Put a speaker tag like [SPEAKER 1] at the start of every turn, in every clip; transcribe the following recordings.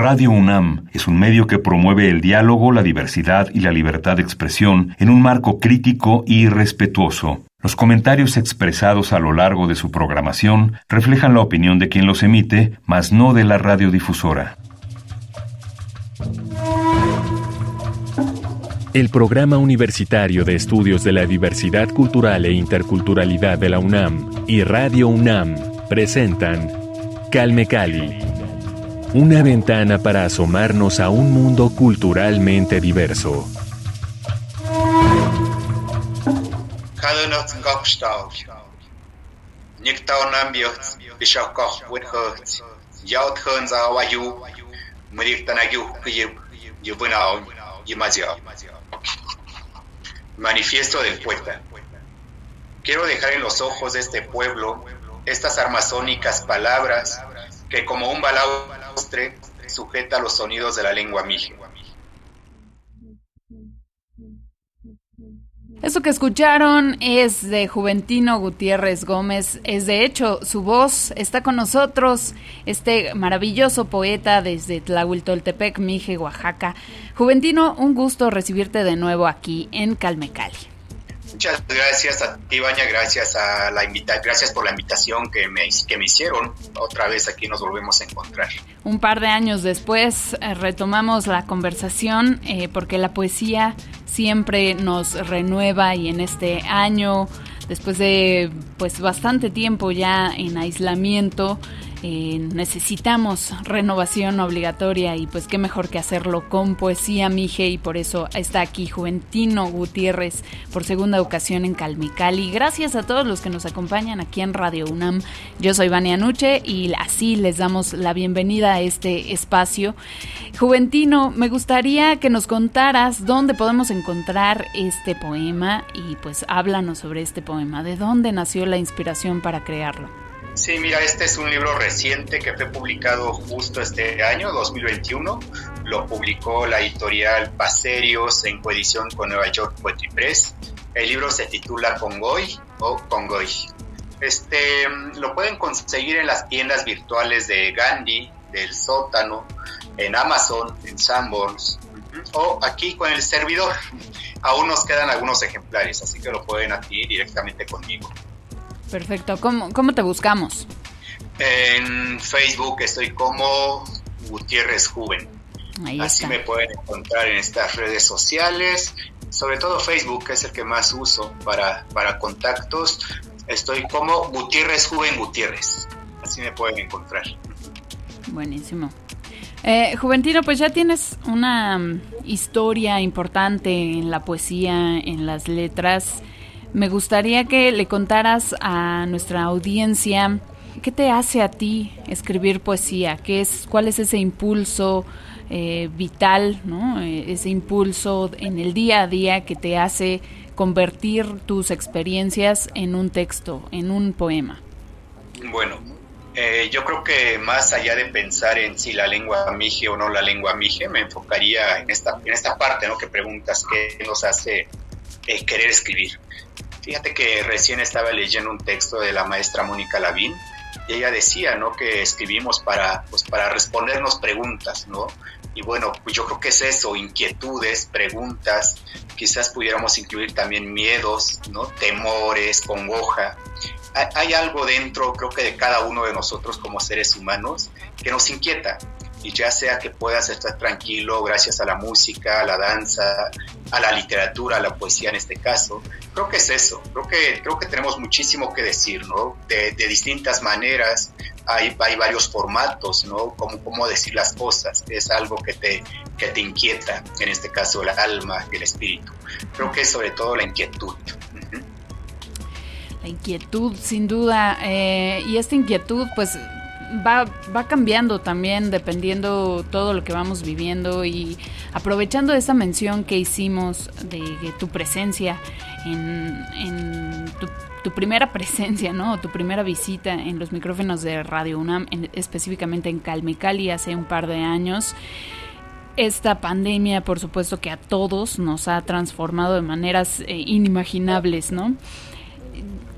[SPEAKER 1] Radio UNAM es un medio que promueve el diálogo, la diversidad y la libertad de expresión en un marco crítico y respetuoso. Los comentarios expresados a lo largo de su programación reflejan la opinión de quien los emite, mas no de la radiodifusora.
[SPEAKER 2] El Programa Universitario de Estudios de la Diversidad Cultural e Interculturalidad de la UNAM y Radio UNAM presentan Calme Cali, una ventana para asomarnos a un mundo culturalmente diverso.
[SPEAKER 3] Manifiesto del poeta. Quiero dejar en los ojos de este pueblo estas armasónicas palabras que como un sujeta los sonidos de la lengua mije.
[SPEAKER 4] Eso que escucharon es de Juventino Gutiérrez Gómez. Es de hecho su voz. Está con nosotros este maravilloso poeta desde Tlahuiltoltepec, Mije, Oaxaca. Juventino, un gusto recibirte de nuevo aquí en Calmecali.
[SPEAKER 3] Muchas gracias a ti, Baña, gracias a la gracias por la invitación que me, que me hicieron. Otra vez aquí nos volvemos a encontrar.
[SPEAKER 4] Un par de años después eh, retomamos la conversación eh, porque la poesía siempre nos renueva y en este año, después de pues bastante tiempo ya en aislamiento, eh, necesitamos renovación obligatoria y pues qué mejor que hacerlo con poesía, Mije, y por eso está aquí Juventino Gutiérrez por segunda ocasión en Calmicali. Gracias a todos los que nos acompañan aquí en Radio UNAM. Yo soy Vania Nuche y así les damos la bienvenida a este espacio. Juventino, me gustaría que nos contaras dónde podemos encontrar este poema y pues háblanos sobre este poema, de dónde nació la inspiración para crearlo.
[SPEAKER 3] Sí, mira, este es un libro reciente que fue publicado justo este año, 2021. Lo publicó la editorial Paserios en coedición con Nueva York Poetry Press. El libro se titula Congoy o Congoy. Este, lo pueden conseguir en las tiendas virtuales de Gandhi, del sótano, en Amazon, en Sanborns o aquí con el servidor. Aún nos quedan algunos ejemplares, así que lo pueden adquirir directamente conmigo.
[SPEAKER 4] Perfecto. ¿Cómo, cómo te buscamos?
[SPEAKER 3] En Facebook estoy como Gutiérrez Juven. Así me pueden encontrar en estas redes sociales, sobre todo Facebook, que es el que más uso para, para contactos. Estoy como Gutiérrez Juven Gutiérrez. Así me pueden encontrar.
[SPEAKER 4] Buenísimo. Eh, Juventino, pues ya tienes una mm, historia importante en la poesía, en las letras. Me gustaría que le contaras a nuestra audiencia qué te hace a ti escribir poesía, qué es, cuál es ese impulso eh, vital, ¿no? Eh, ese impulso en el día a día que te hace convertir tus experiencias en un texto, en un poema.
[SPEAKER 3] Bueno, eh, yo creo que más allá de pensar en si la lengua mije o no la lengua mije, me enfocaría en esta, en esta parte ¿no? que preguntas qué nos hace querer escribir. Fíjate que recién estaba leyendo un texto de la maestra Mónica Lavín y ella decía, ¿no? Que escribimos para, pues, para respondernos preguntas, ¿no? Y bueno, pues yo creo que es eso, inquietudes, preguntas, quizás pudiéramos incluir también miedos, ¿no? Temores, congoja. Hay algo dentro, creo que de cada uno de nosotros como seres humanos, que nos inquieta, y ya sea que puedas estar tranquilo gracias a la música, a la danza, a la literatura, a la poesía en este caso. Creo que es eso, creo que, creo que tenemos muchísimo que decir, ¿no? De, distintas maneras, hay, hay varios formatos, ¿no? Como cómo decir las cosas, es algo que te, que te inquieta, en este caso el alma el espíritu. Creo que es sobre todo la inquietud.
[SPEAKER 4] La inquietud, sin duda, eh, y esta inquietud, pues va, va cambiando también dependiendo todo lo que vamos viviendo y aprovechando esa mención que hicimos de, tu presencia en, tu, primera presencia, ¿no? Tu primera visita en los micrófonos de Radio UNAM, específicamente en Calmecali hace un par de años. Esta pandemia, por supuesto que a todos nos ha transformado de maneras eh, inimaginables, ¿no?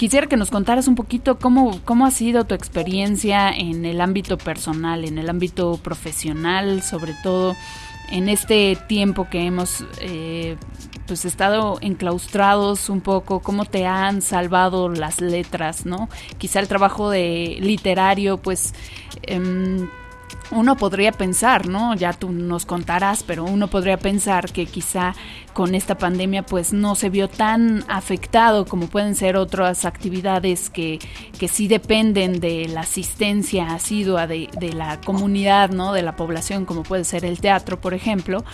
[SPEAKER 4] Quisiera que nos contaras un poquito cómo, cómo ha sido tu experiencia en el ámbito personal, en el ámbito profesional, sobre todo en este tiempo que hemos eh, pues estado enclaustrados un poco, cómo te han salvado las letras, ¿no? Quizá el trabajo de literario, pues em, uno podría pensar, ¿no? Ya tú nos contarás, pero uno podría pensar que quizá con esta pandemia pues no se vio tan afectado como pueden ser otras actividades que, que sí dependen de la asistencia asidua de, de la comunidad, ¿no? De la población, como puede ser el teatro, por ejemplo.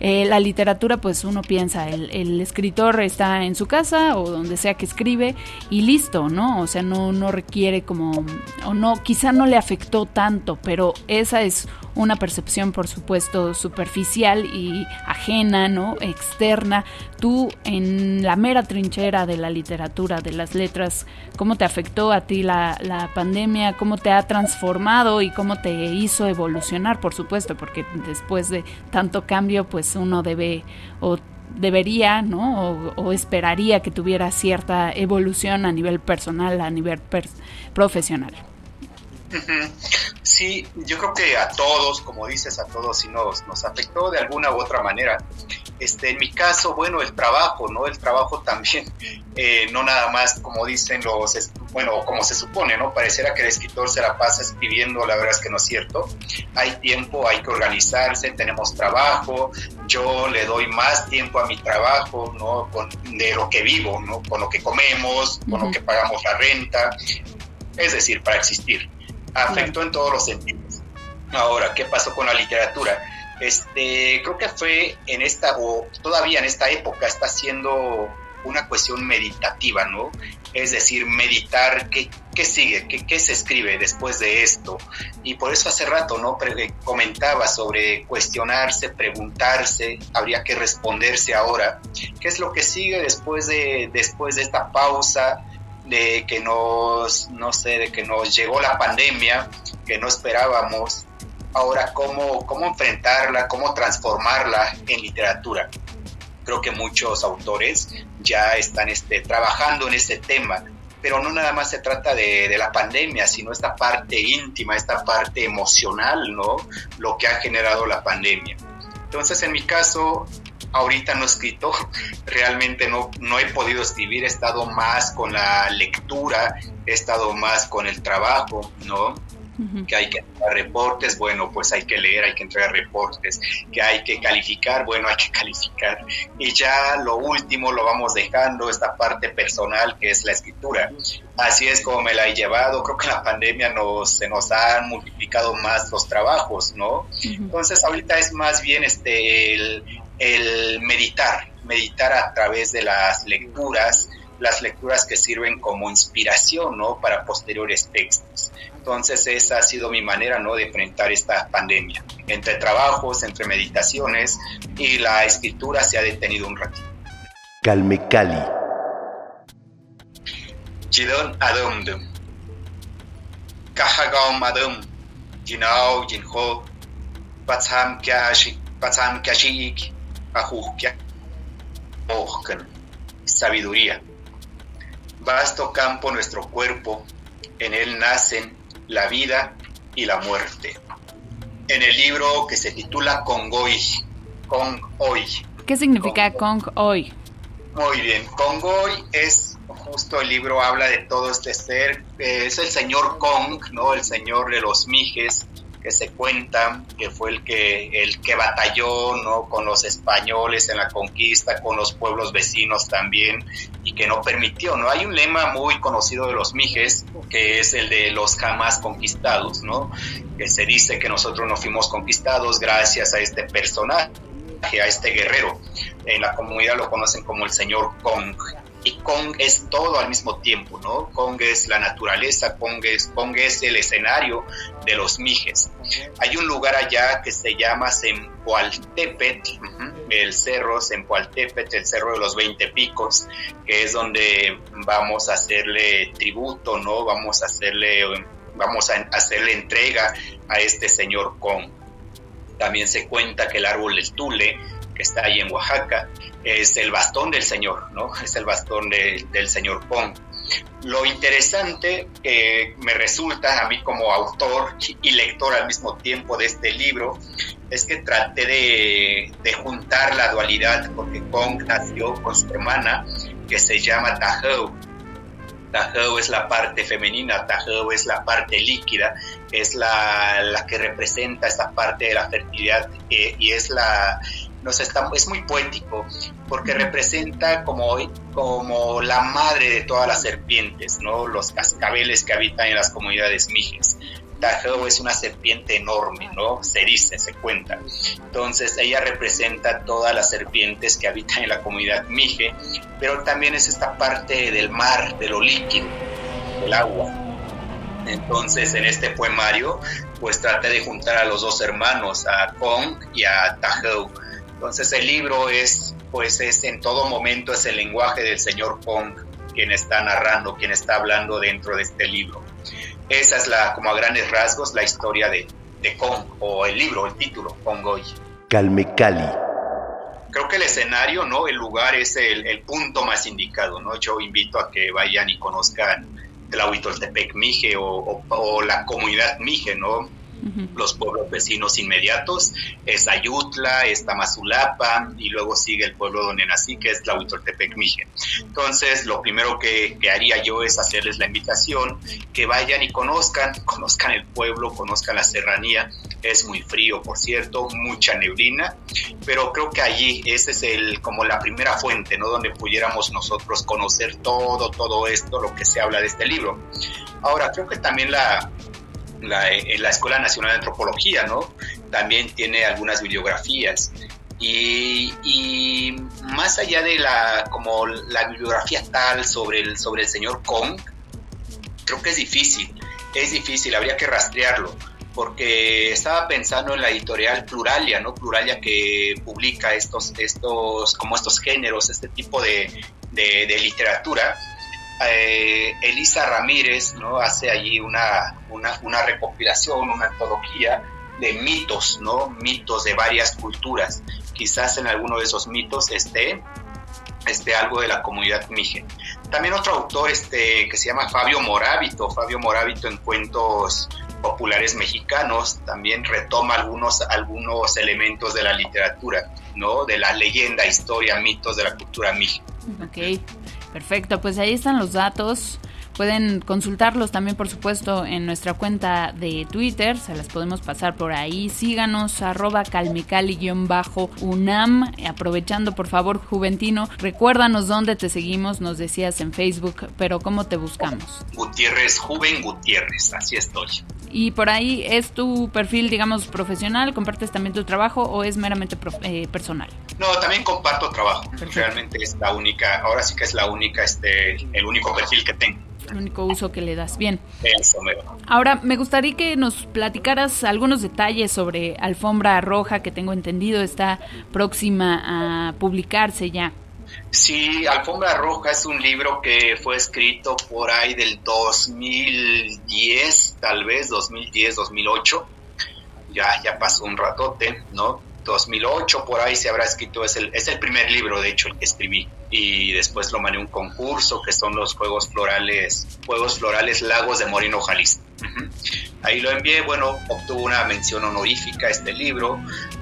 [SPEAKER 4] Eh, la literatura pues uno piensa, el, escritor está en su casa o donde sea que escribe y listo, ¿no? O sea, no, no requiere como, o no, quizá no le afectó tanto, pero esa es una percepción, por supuesto, superficial y ajena, ¿no? Externa. Tú, en la mera trinchera de la literatura, de las letras, ¿cómo te afectó a ti la, la pandemia? ¿Cómo te ha transformado y cómo te hizo evolucionar, por supuesto? Porque después de tanto cambio, pues uno debe o debería, ¿no? O, esperaría que tuviera cierta evolución a nivel personal, a nivel profesional.
[SPEAKER 3] Sí, yo creo que a todos, como dices, a todos sí nos, nos afectó de alguna u otra manera. Este, en mi caso, bueno, el trabajo, ¿no? El trabajo también, eh, no nada más como dicen los, bueno, como se supone, ¿no? Pareciera que el escritor se la pasa escribiendo, la verdad es que no es cierto. Hay tiempo, hay que organizarse, tenemos trabajo, yo le doy más tiempo a mi trabajo, ¿no? Con, de lo que vivo, ¿no? Con lo que comemos, con uh -huh. lo que pagamos la renta, es decir, para existir afectó en todos los sentidos. Ahora, ¿qué pasó con la literatura? Este, creo que fue en esta, o todavía en esta época, está siendo una cuestión meditativa, ¿no? Es decir, meditar qué, qué sigue, qué, qué, se escribe después de esto. Y por eso hace rato, ¿no? Pre comentaba sobre cuestionarse, preguntarse, habría que responderse ahora, ¿qué es lo que sigue después de, después de esta pausa? De que nos, no sé, de que nos llegó la pandemia, que no esperábamos, ahora cómo, cómo enfrentarla, cómo transformarla en literatura. Creo que muchos autores ya están este, trabajando en este tema, pero no nada más se trata de, de, la pandemia, sino esta parte íntima, esta parte emocional, ¿no? Lo que ha generado la pandemia. Entonces, en mi caso, ahorita no he escrito, realmente no, no he podido escribir, he estado más con la lectura, he estado más con el trabajo, ¿no? Uh -huh. que hay que entregar reportes, bueno, pues hay que leer, hay que entregar reportes, que hay que calificar, bueno, hay que calificar. Y ya lo último lo vamos dejando, esta parte personal que es la escritura. Así es como me la he llevado, creo que la pandemia nos, se nos han multiplicado más los trabajos, ¿no? Uh -huh. Entonces ahorita es más bien este, el, el meditar, meditar a través de las lecturas, las lecturas que sirven como inspiración, ¿no? Para posteriores textos. Entonces esa ha sido mi manera, ¿no? De enfrentar esta pandemia. Entre trabajos, entre meditaciones y la escritura se ha detenido un ratito.
[SPEAKER 5] Calme Cali.
[SPEAKER 3] Jidon adumdum. Kahagom adum. Jinao jinho. Patsam kyashi. Patsam kyashik. Ajukia. Sabiduría vasto campo nuestro cuerpo, en él nacen la vida y la muerte. En el libro que se titula Congoy, Kong Hoy.
[SPEAKER 4] ¿Qué significa Kong Hoy?
[SPEAKER 3] Muy bien, Congoy es justo el libro habla de todo este ser, es el señor Kong, ¿no? El señor de los mijes, se cuenta que fue el que el que batalló no con los españoles en la conquista con los pueblos vecinos también y que no permitió no hay un lema muy conocido de los mijes que es el de los jamás conquistados no que se dice que nosotros no fuimos conquistados gracias a este personaje a este guerrero. En la comunidad lo conocen como el señor Kong y Kong es todo al mismo tiempo, ¿no? Kong es la naturaleza, Kong es, el escenario de los mijes. Hay un lugar allá que se llama Sempoaltepet, el cerro Sempoaltepet, el cerro de los 20 picos, que es donde vamos a hacerle tributo, ¿no? Vamos a hacerle, vamos a hacerle entrega a este señor Kong. También se cuenta que el árbol del Tule, que está ahí en Oaxaca, es el bastón del Señor, ¿no? Es el bastón de, del Señor Kong. Lo interesante que me resulta a mí como autor y lector al mismo tiempo de este libro es que traté de, de juntar la dualidad porque Kong nació con su hermana que se llama Tahou. Tahou es la parte femenina, Tahou es la parte líquida, es la, la que representa esa parte de la fertilidad eh, y es la, es muy poético porque representa como, como la madre de todas las serpientes, ¿no? Los cascabeles que habitan en las comunidades mijes. Tahou es una serpiente enorme, ¿no? Se dice, se cuenta. Entonces ella representa todas las serpientes que habitan en la comunidad mije, pero también es esta parte del mar, de lo líquido, del agua. Entonces en este poemario pues traté de juntar a los dos hermanos, a Kong y a Tahou. Entonces el libro es pues es en todo momento es el lenguaje del señor Kong quien está narrando, quien está hablando dentro de este libro. Esa es la, como a grandes rasgos, la historia de, de Kong, o el libro, el título, Kongoy.
[SPEAKER 5] Calmecali.
[SPEAKER 3] Creo que el escenario, ¿no? El lugar es el, el, punto más indicado, ¿no? Yo invito a que vayan y conozcan Tlahuitoltepec Mije o, o, o la comunidad Mije, ¿no? Los pueblos vecinos inmediatos es Ayutla, es Tamazulapa y luego sigue el pueblo donde nací que es Tlahuitoltepec Mije. Entonces, lo primero que, que, haría yo es hacerles la invitación que vayan y conozcan, conozcan el pueblo, conozcan la serranía. Es muy frío, por cierto, mucha neblina, pero creo que allí ese es el como la primera fuente, ¿no? Donde pudiéramos nosotros conocer todo, todo esto, lo que se habla de este libro. Ahora, creo que también la, la, la, Escuela Nacional de Antropología, ¿no? También tiene algunas bibliografías. Y, y, más allá de la, como la bibliografía tal sobre el, sobre el señor Kong, creo que es difícil, es difícil, habría que rastrearlo, porque estaba pensando en la editorial Pluralia, ¿no? Pluralia que publica estos, estos, como estos géneros, este tipo de, de, de literatura, eh, Elisa Ramírez ¿no? hace allí una, una, recopilación, una antología de mitos, ¿no? mitos de varias culturas. Quizás en alguno de esos mitos esté, algo de la comunidad mije. También otro autor este, que se llama Fabio Morábito, Fabio Morábito en cuentos populares mexicanos, también retoma algunos, elementos de la literatura, ¿no? de la leyenda, historia, mitos de la cultura mije.
[SPEAKER 4] Okay. Perfecto, pues ahí están los datos. Pueden consultarlos también, por supuesto, en nuestra cuenta de Twitter. Se las podemos pasar por ahí. Síganos, arroba calmecali-unam. Aprovechando, por favor, Juventino, recuérdanos dónde te seguimos. Nos decías en Facebook, pero ¿cómo te buscamos?
[SPEAKER 3] Gutiérrez, Juven Gutiérrez, así estoy.
[SPEAKER 4] Y por ahí es tu perfil, digamos, profesional. ¿Compartes también tu trabajo o es meramente eh, personal?
[SPEAKER 3] No, también comparto trabajo. Perfecto. Realmente es la única, ahora sí que es la única, este, el único perfil que tengo
[SPEAKER 4] el único uso que le das. Bien.
[SPEAKER 3] Eso,
[SPEAKER 4] Ahora, me gustaría que nos platicaras algunos detalles sobre Alfombra Roja, que tengo entendido está próxima a publicarse ya.
[SPEAKER 3] Sí, Alfombra Roja es un libro que fue escrito por ahí del 2010, tal vez 2010, 2008. Ya, ya pasó un ratote, ¿no? 2008 por ahí se habrá escrito, es el, es el primer libro de hecho el que escribí y después lo mandé un concurso que son los Juegos Florales, Juegos Florales Lagos de Moreno, Jalisco. Ahí lo envié, bueno, obtuvo una mención honorífica este libro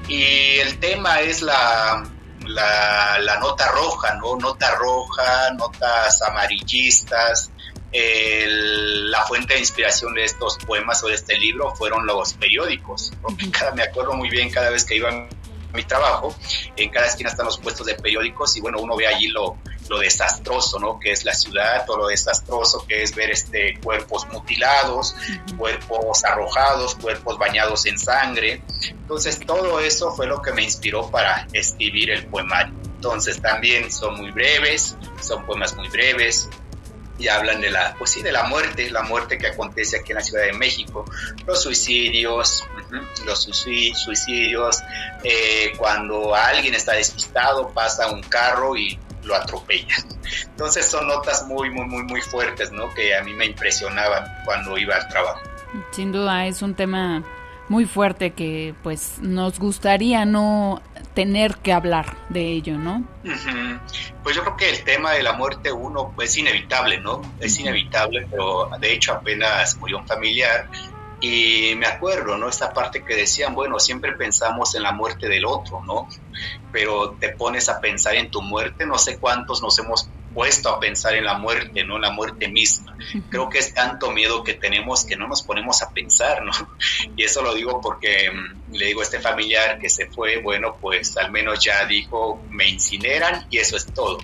[SPEAKER 3] y el tema es la, la nota roja, ¿no? Nota roja, notas amarillistas, el, la fuente de inspiración de estos poemas o de este libro fueron los periódicos. Porque cada, me acuerdo muy bien cada vez que iba a mi trabajo, en cada esquina están los puestos de periódicos y bueno, uno ve allí lo, lo desastroso, ¿no? Que es la ciudad, todo lo desastroso que es ver este cuerpos mutilados, cuerpos arrojados, cuerpos bañados en sangre. Entonces todo eso fue lo que me inspiró para escribir el poemario. Entonces también son muy breves, son poemas muy breves, y hablan de la, pues sí, de la muerte, la muerte que acontece aquí en la Ciudad de México, los suicidios, los suicidios, eh, cuando alguien está despistado, pasa un carro y lo atropella. Entonces son notas muy, muy, muy, muy fuertes, ¿no? Que a mí me impresionaban cuando iba al trabajo.
[SPEAKER 4] Sin duda es un tema muy fuerte que pues nos gustaría no tener que hablar de ello, ¿no?
[SPEAKER 3] Pues yo creo que el tema de la muerte uno es inevitable, ¿no? Es inevitable, pero de hecho apenas murió un familiar y me acuerdo, ¿no? Esta parte que decían, bueno, siempre pensamos en la muerte del otro, ¿no? Pero te pones a pensar en tu muerte, no sé cuántos nos hemos a pensar en la muerte, no en la muerte misma. Creo que es tanto miedo que tenemos que no nos ponemos a pensar, ¿no? Y eso lo digo porque mm, le digo a este familiar que se fue, bueno, pues al menos ya dijo, me incineran y eso es todo.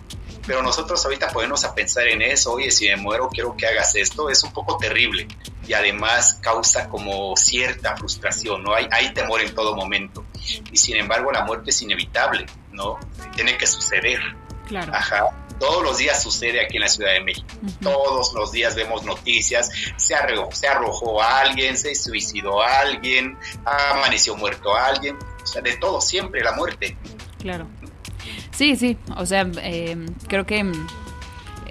[SPEAKER 3] Pero nosotros ahorita podemos a pensar en eso, oye, si me muero quiero que hagas esto, es un poco terrible y además causa como cierta frustración, ¿no? Hay, hay temor en todo momento y sin embargo la muerte es inevitable, ¿no? Tiene que suceder.
[SPEAKER 4] Claro.
[SPEAKER 3] Ajá todos los días sucede aquí en la Ciudad de México. Todos los días vemos noticias, se arrojó, se arrojó a alguien, se suicidó a alguien, amaneció muerto a alguien, o sea, de todo, siempre la muerte.
[SPEAKER 4] Claro. Sí, sí, o sea, eh, creo que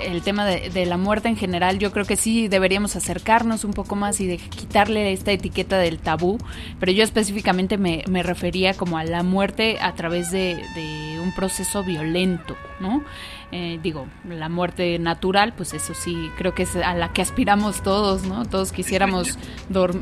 [SPEAKER 4] el tema de, la muerte en general, yo creo que sí deberíamos acercarnos un poco más y de quitarle esta etiqueta del tabú, pero yo específicamente me, refería como a la muerte a través de, un proceso violento, ¿no? Eh, digo, la muerte natural, pues eso sí, creo que es a la que aspiramos todos, ¿no? Todos quisiéramos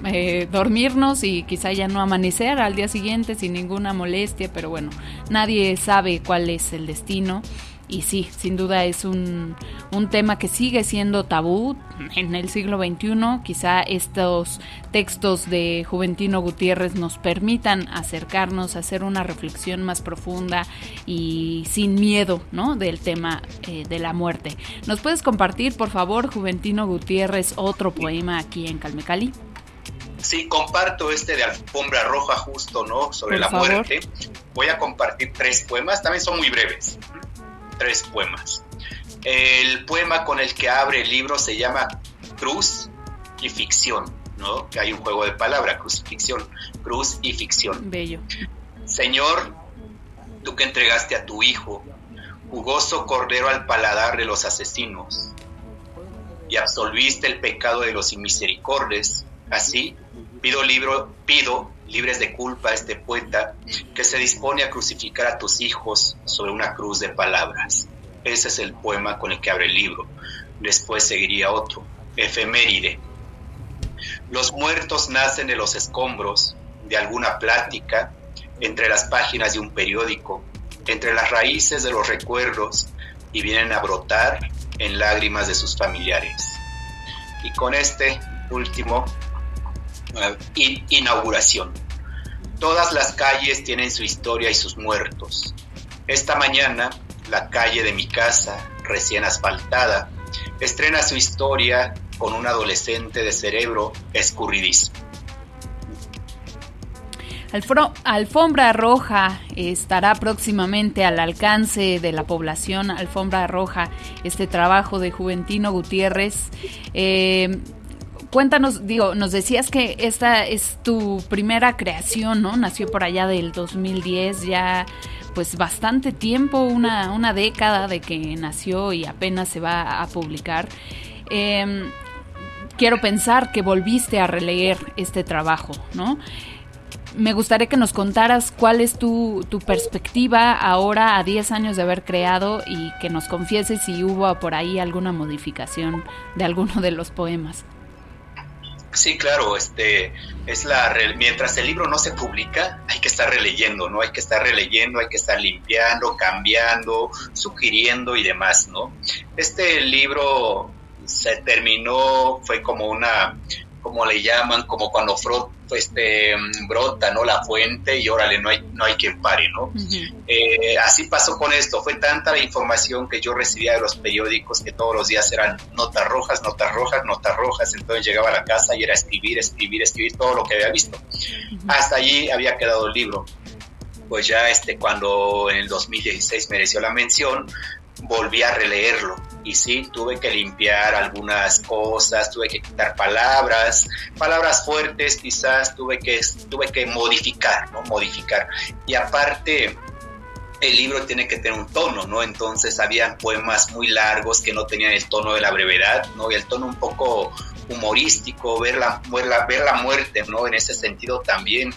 [SPEAKER 4] eh, dormirnos y quizá ya no amanecer al día siguiente sin ninguna molestia, pero bueno, nadie sabe cuál es el destino. Y sí, sin duda es un, un, tema que sigue siendo tabú en el siglo XXI. Quizá estos textos de Juventino Gutiérrez nos permitan acercarnos a hacer una reflexión más profunda y sin miedo ¿no? del tema eh, de la muerte. ¿Nos puedes compartir, por favor, Juventino Gutiérrez, otro poema aquí en Calmecali?
[SPEAKER 3] Sí, comparto este de Alfombra Roja justo, ¿no? Sobre la muerte. Voy a compartir tres poemas, también son muy breves tres poemas. El poema con el que abre el libro se llama Cruz y Ficción, ¿no? Que hay un juego de palabras, crucifixión, cruz y ficción.
[SPEAKER 4] Bello.
[SPEAKER 3] Señor, tú que entregaste a tu hijo, jugoso cordero al paladar de los asesinos, y absolviste el pecado de los inmisericordes, así pido libro, pido libres de culpa este poeta que se dispone a crucificar a tus hijos sobre una cruz de palabras. Ese es el poema con el que abre el libro. Después seguiría otro, efeméride. Los muertos nacen de los escombros de alguna plática, entre las páginas de un periódico, entre las raíces de los recuerdos y vienen a brotar en lágrimas de sus familiares. Y con este último inauguración. Todas las calles tienen su historia y sus muertos. Esta mañana, la calle de mi casa, recién asfaltada, estrena su historia con un adolescente de cerebro escurridizo.
[SPEAKER 4] Alfombra Roja estará próximamente al alcance de la población. Alfombra Roja, este trabajo de Juventino Gutiérrez. Eh, cuéntanos, digo, nos decías que esta es tu primera creación, ¿no? Nació por allá del 2010, ya pues bastante tiempo, una, una década de que nació y apenas se va a publicar. Em, quiero pensar que volviste a releer este trabajo, ¿no? Me gustaría que nos contaras cuál es tu, tu perspectiva ahora a 10 años de haber creado y que nos confieses si hubo por ahí alguna modificación de alguno de los poemas.
[SPEAKER 3] Sí, claro, este es la mientras el libro no se publica, hay que estar releyendo, ¿no? Hay que estar releyendo, hay que estar limpiando, cambiando, sugiriendo y demás, ¿no? Este libro se terminó, fue como una como le llaman, como cuando este, brota ¿no? la fuente y órale, no hay, no hay quien pare, ¿no? Eh, así pasó con esto, fue tanta la información que yo recibía de los periódicos que todos los días eran notas rojas, notas rojas, notas rojas, entonces llegaba a la casa y era escribir, escribir, escribir todo lo que había visto. Hasta allí había quedado el libro. Pues ya este, cuando en el 2016 mereció la mención, volví a releerlo y sí, tuve que limpiar algunas cosas, tuve que quitar palabras, palabras fuertes quizás, tuve que, tuve que modificar, ¿no? Modificar. Y aparte, el libro tiene que tener un tono, ¿no? Entonces había poemas muy largos que no tenían el tono de la brevedad, ¿no? Y el tono un poco humorístico, ver la, ver la, ver la muerte, ¿no? En ese sentido también.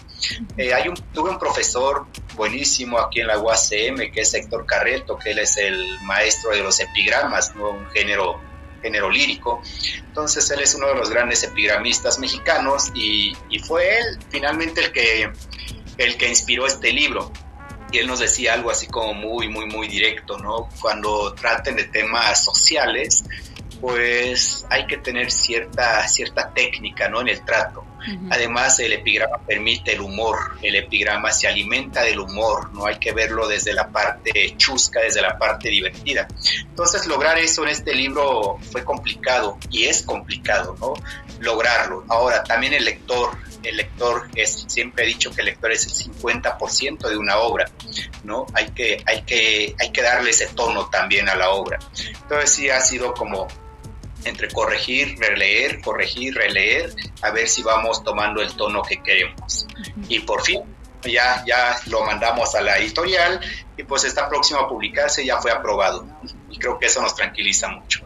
[SPEAKER 3] Eh, hay un, tuve un profesor buenísimo aquí en la UACM, que es Héctor Carreto, que él es el maestro de los epigramas, ¿no? un género, género lírico. Entonces él es uno de los grandes epigramistas mexicanos y, y fue él finalmente el que, el que inspiró este libro y él nos decía algo así como muy, muy, muy directo, ¿no? Cuando traten de temas sociales, pues hay que tener cierta, cierta técnica, ¿no? En el trato. Además, el epigrama permite el humor, el epigrama se alimenta del humor, no hay que verlo desde la parte chusca, desde la parte divertida. Entonces, lograr eso en este libro fue complicado y es complicado, ¿no? Lograrlo. Ahora, también el lector, el lector es, siempre he dicho que el lector es el 50% de una obra, ¿no? Hay que, hay, que, hay que darle ese tono también a la obra. Entonces, sí ha sido como entre corregir, releer, corregir, releer, a ver si vamos tomando el tono que queremos. Y por fin, ya, ya lo mandamos a la editorial y pues está próximo a publicarse, ya fue aprobado. Y creo que eso nos tranquiliza mucho.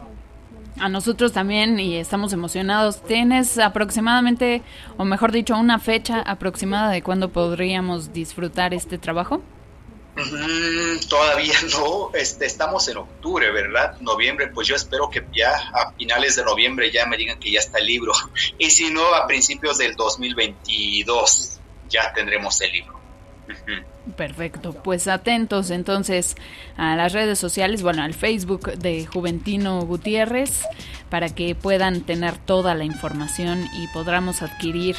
[SPEAKER 4] A nosotros también y estamos emocionados. ¿Tienes aproximadamente, o mejor dicho, una fecha aproximada de cuándo podríamos disfrutar este trabajo?
[SPEAKER 3] Todavía no, este, estamos en octubre, ¿verdad? Noviembre, pues yo espero que ya a finales de noviembre ya me digan que ya está el libro. Y si no, a principios del 2022 ya tendremos el libro.
[SPEAKER 4] Perfecto, pues atentos entonces a las redes sociales, bueno, al Facebook de Juventino Gutiérrez, para que puedan tener toda la información y podamos adquirir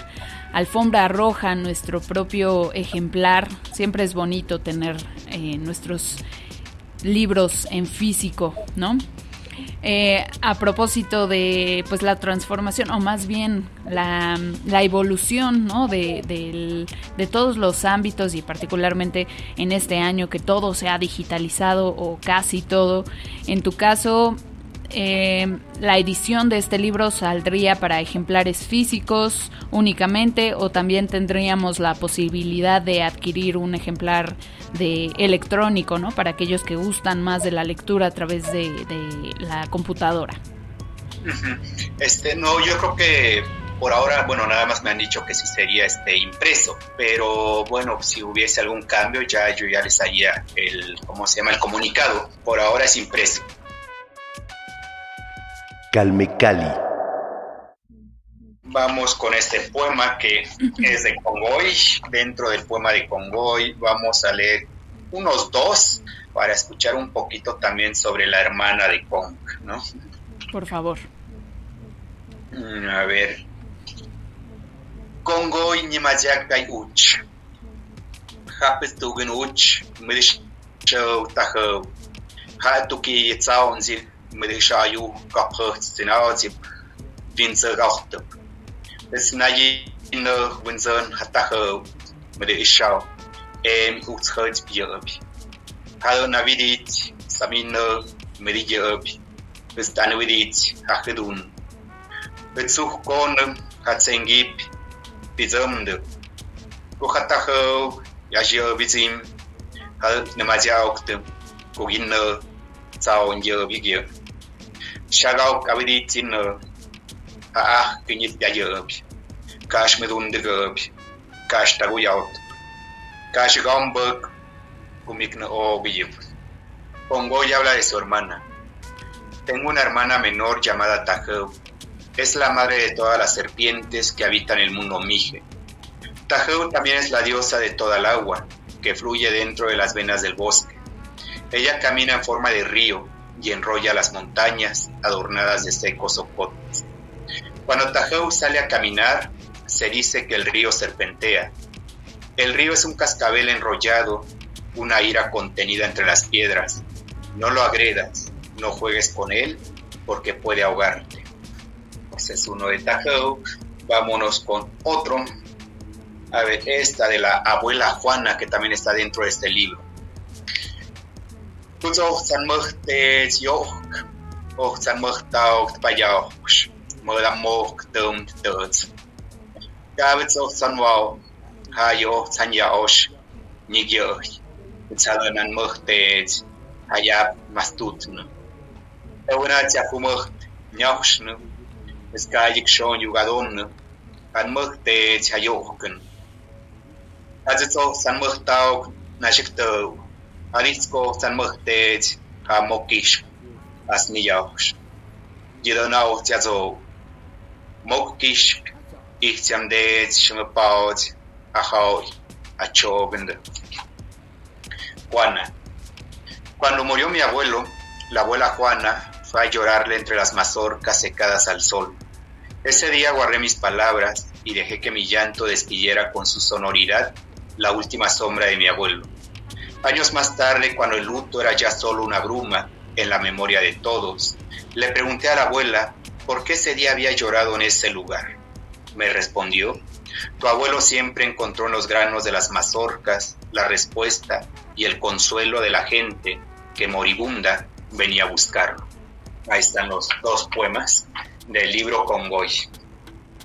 [SPEAKER 4] alfombra roja, nuestro propio ejemplar. Siempre es bonito tener eh, nuestros libros en físico, ¿no? Eh, a propósito de pues la transformación o más bien la, evolución ¿no? de, de, todos los ámbitos y particularmente en este año que todo se ha digitalizado o casi todo en tu caso eh, la edición de este libro saldría para ejemplares físicos únicamente o también tendríamos la posibilidad de adquirir un ejemplar de electrónico, ¿no? Para aquellos que gustan más de la lectura a través de, la computadora.
[SPEAKER 3] Este, no, yo creo que por ahora, bueno, nada más me han dicho que sí sería este impreso, pero bueno, si hubiese algún cambio ya yo ya les haría el, ¿cómo se llama? El comunicado. Por ahora es impreso.
[SPEAKER 5] Calmecali.
[SPEAKER 3] Vamos con este poema que es de Congoy. Dentro del poema de Congoy vamos a leer unos dos para escuchar un poquito también sobre la hermana de Kong, ¿no?
[SPEAKER 4] Por favor.
[SPEAKER 3] Mm, a ver. Congoy ñimayak uch. Hapes tugen uch. Midish show taho. Ha tuki Malaysiaju kapă scenarații vință raută. Desna ei in winzern hatache Malaysia em kurzhalt bierbi. Hallo navidit samine medigierbi. Bis dann widit hachedun. Bezug kone hat sengib bizamde. Kuchatache yajir bizim hal nemaziaukte kugine zaun jirbigir. Bi kia shagao kabidi tin a a kinyit ya yơ bi kash medun de gơ bi kash tagu yaut kash gombek kumikna o bi Pongo y habla de su hermana. Tengo una hermana menor llamada Tajeu. Es la madre de todas las serpientes que habitan el mundo Mije. Tajeu también es la diosa de toda el agua, que fluye dentro de las venas del bosque. Ella camina en forma de río y enrolla las montañas adornadas de secos ocotes. Cuando Tajeu sale a caminar, se dice que el río serpentea. El río es un cascabel enrollado, una ira contenida entre las piedras. No lo agredas, no juegues con él, porque puede ahogarte. Ese es uno de Tajeu. Vámonos con otro. A ver, esta de la abuela Juana, que también está dentro de este libro. tuzortzanmöj tetzyohk, ojtzanmöj taoc tpayahx, molamoj tum ttutz. Yabetzortzanwao, schon nigyoj, tzadonanmöj tetz, hayab mastutno. Eunatziajumöj jochen. eskayikxon yugadonno, anmöj tetz ook Azetzortzanmöj zich toe. Achobend Juana cuando murió mi abuelo la abuela Juana fue a llorarle entre las mazorcas secadas al sol. Ese día guardé mis palabras y dejé que mi llanto despidiera con su sonoridad la última sombra de mi abuelo. Años más tarde, cuando el luto era ya solo una bruma en la memoria de todos, le pregunté a la abuela por qué ese día había llorado en ese lugar. Me respondió, tu abuelo siempre encontró en los granos de las mazorcas la respuesta y el consuelo de la gente que moribunda venía a buscarlo. Ahí están los dos poemas del libro Congoy.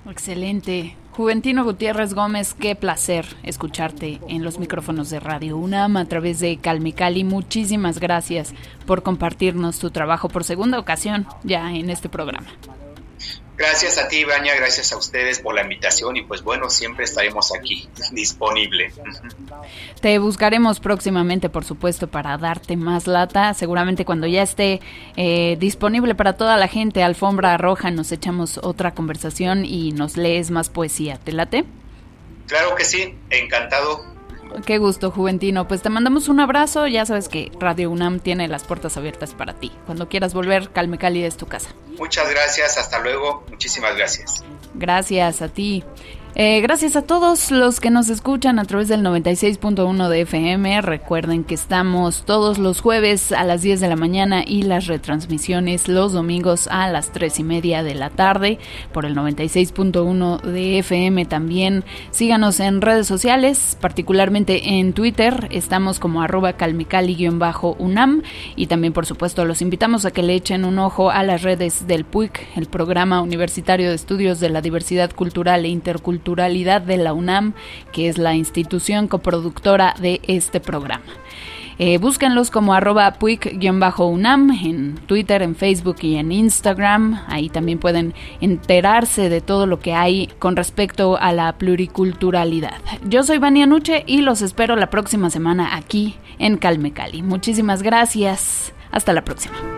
[SPEAKER 4] Excelente. Juventino Gutiérrez Gómez, qué placer escucharte en los micrófonos de Radio UNAM a través de Calme Cali. Muchísimas gracias por compartirnos tu trabajo por segunda ocasión ya en este programa.
[SPEAKER 3] Gracias a ti, Baña, gracias a ustedes por la invitación y pues bueno, siempre estaremos aquí, disponible.
[SPEAKER 4] Te buscaremos próximamente, por supuesto, para darte más lata. Seguramente cuando ya esté eh, disponible para toda la gente, alfombra roja, nos echamos otra conversación y nos lees más poesía. ¿Te late?
[SPEAKER 3] Claro que sí, encantado.
[SPEAKER 4] Qué gusto, Juventino. Pues te mandamos un abrazo. Ya sabes que Radio UNAM tiene las puertas abiertas para ti. Cuando quieras volver, Calme Cali es tu casa.
[SPEAKER 3] Muchas gracias. Hasta luego. Muchísimas gracias.
[SPEAKER 4] Gracias a ti. Eh, gracias a todos los que nos escuchan a través del 96.1 de FM. Recuerden que estamos todos los jueves a las 10 de la mañana y las retransmisiones los domingos a las 3 y media de la tarde por el 96.1 de FM también. Síganos en redes sociales, particularmente en Twitter. Estamos como arroba calmicali-unam y también por supuesto los invitamos a que le echen un ojo a las redes del PUIC, el Programa Universitario de Estudios de la Diversidad Cultural e Intercultural de la UNAM, que es la institución coproductora de este programa. Eh, búsquenlos como arroba puic-unam en Twitter, en Facebook y en Instagram. Ahí también pueden enterarse de todo lo que hay con respecto a la pluriculturalidad. Yo soy Vania Nuche y los espero la próxima semana aquí en Calme Cali. Muchísimas gracias. Hasta la próxima.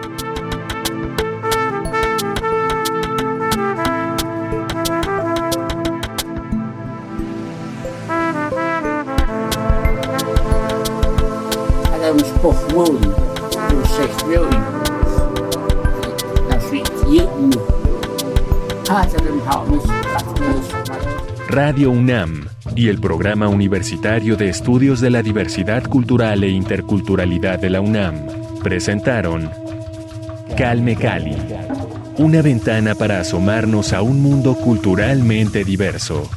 [SPEAKER 2] Radio UNAM y el Programa Universitario de Estudios de la Diversidad Cultural e Interculturalidad de la UNAM presentaron Calme Cali, una ventana para asomarnos a un mundo culturalmente diverso.